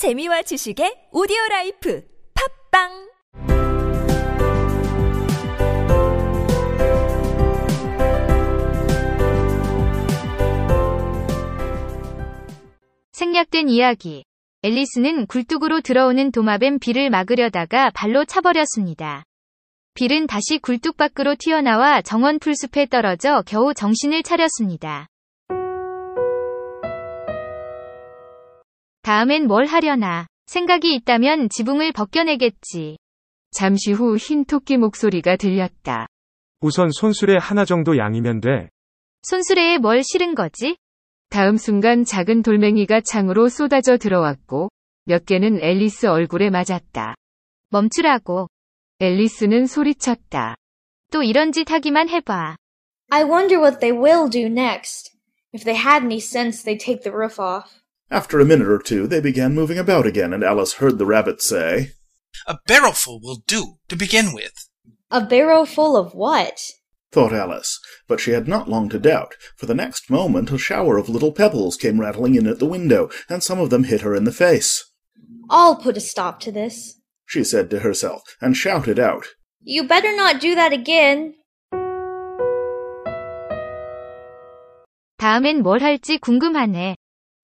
재미와 지식의 오디오 라이프 팝빵 생략된 이야기. 앨리스는 굴뚝으로 들어오는 도마뱀 빌을 막으려다가 발로 차버렸습니다. 빌은 다시 굴뚝 밖으로 튀어나와 정원 풀숲에 떨어져 겨우 정신을 차렸습니다. 다음엔 뭘 하려나. 생각이 있다면 지붕을 벗겨내겠지. 잠시 후 흰 토끼 목소리가 들렸다. 우선 손수레 하나 정도 양이면 돼. 손수레에 뭘 실은 거지? 다음 순간 작은 돌멩이가 창으로 쏟아져 들어왔고, 몇 개는 앨리스 얼굴에 맞았다. 멈추라고. 앨리스는 소리쳤다. 또 이런 짓 하기만 해봐. I wonder what they will do next. If they had any sense, they'd take the roof off. After a minute or two, they began moving about again, and Alice heard the rabbit say, A barrowful will do, to begin with. A barrow full of what? thought Alice. But she had not long to doubt, for the next moment a shower of little pebbles came rattling in at the window, and some of them hit her in the face. I'll put a stop to this. She said to herself, and shouted out, You better not do that again. 다음엔 뭘 할지 궁금하네.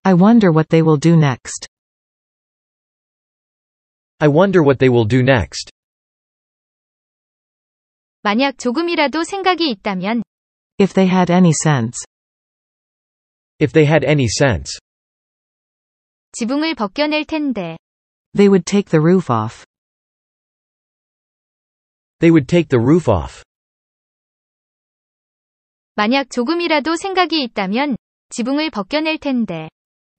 I wonder what they will do next. I wonder what they will do next. 만약 조금이라도 생각이 있다면, If they had any sense. If they had any sense. 지붕을 벗겨낼 텐데. They would take the roof off. They would take the roof off. 만약 조금이라도 생각이 있다면, 지붕을 벗겨낼 텐데.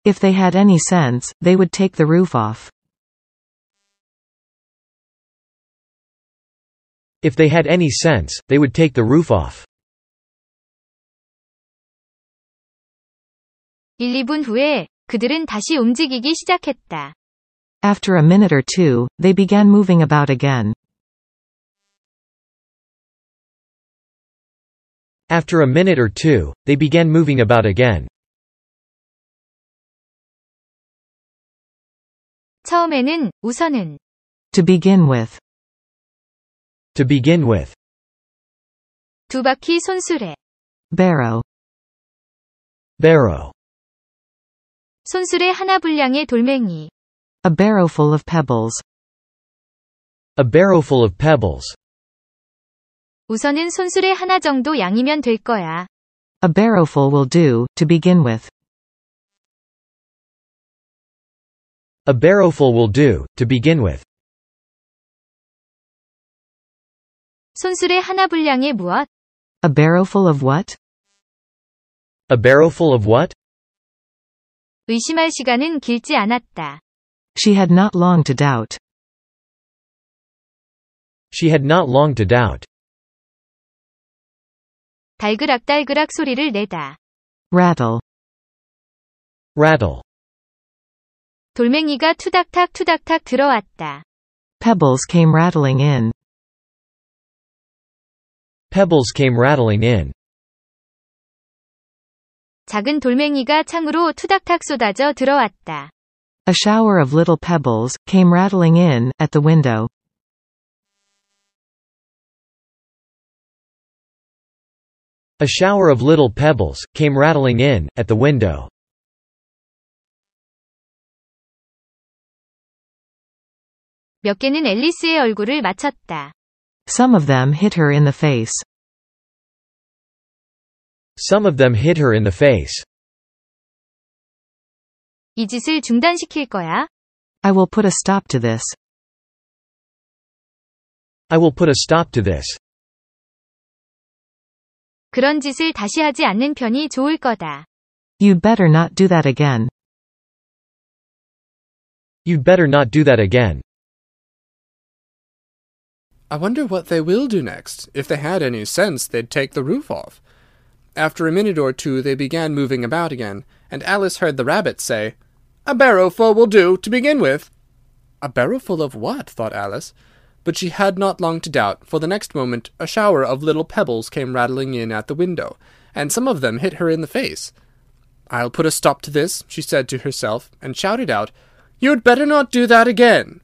If they had any sense, they would take the roof off. If they had any sense, they would take the roof off. 1, 2분 후에, 그들은 다시 움직이기 시작했다. After a minute or two, they began moving about again. After a minute or two, they began moving about again. 처음에는, 우선은, To begin with. To begin with. 두 바퀴 손수레, Barrow. Barrow. 손수레 하나 분량의 돌멩이, A barrow full of pebbles. A barrow full of pebbles. 우선은 손수레 하나 정도 양이면 될 거야. A barrowful will do, to begin with. A barrowful will do, to begin with. 손수레 하나 분량의 무엇? A barrowful of what? A barrowful of what? 의심할 시간은 길지 않았다. She had not long to doubt. She had not long to doubt. 달그락달그락 소리를 내다. Rattle. Rattle. 돌멩이가 투닥탁 투닥탁 들어왔다. Pebbles came rattling in. Pebbles came rattling in. 작은 돌멩이가 창으로 투닥탁 쏟아져 들어왔다. A shower of little pebbles came rattling in at the window. A shower of little pebbles came rattling in at the window. 몇 개는 앨리스의 얼굴을 맞췄다. Some of them hit her in the face. Some of them hit her in the face. 이 짓을 중단시킬 거야? I will put a stop to this. I will put a stop to this. 그런 짓을 다시 하지 않는 편이 좋을 거다. You'd better not do that again. You'd better not do that again. I wonder what they will do next. If they had any sense, they'd take the roof off. After a minute or two, they began moving about again, and Alice heard the rabbit say, A barrowful will do, to begin with. A barrowful of what? thought Alice. But she had not long to doubt, for the next moment a shower of little pebbles came rattling in at the window, and some of them hit her in the face. I'll put a stop to this, she said to herself, and shouted out, You'd better not do that again.